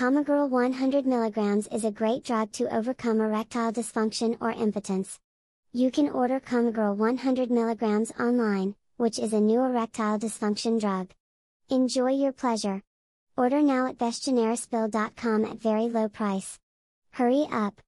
Kamagra 100 mg is a great drug to overcome erectile dysfunction or impotence. You can order Kamagra 100 mg online, which is a new erectile dysfunction drug. Enjoy your pleasure. Order now at bestgenericpill.com at very low price. Hurry up!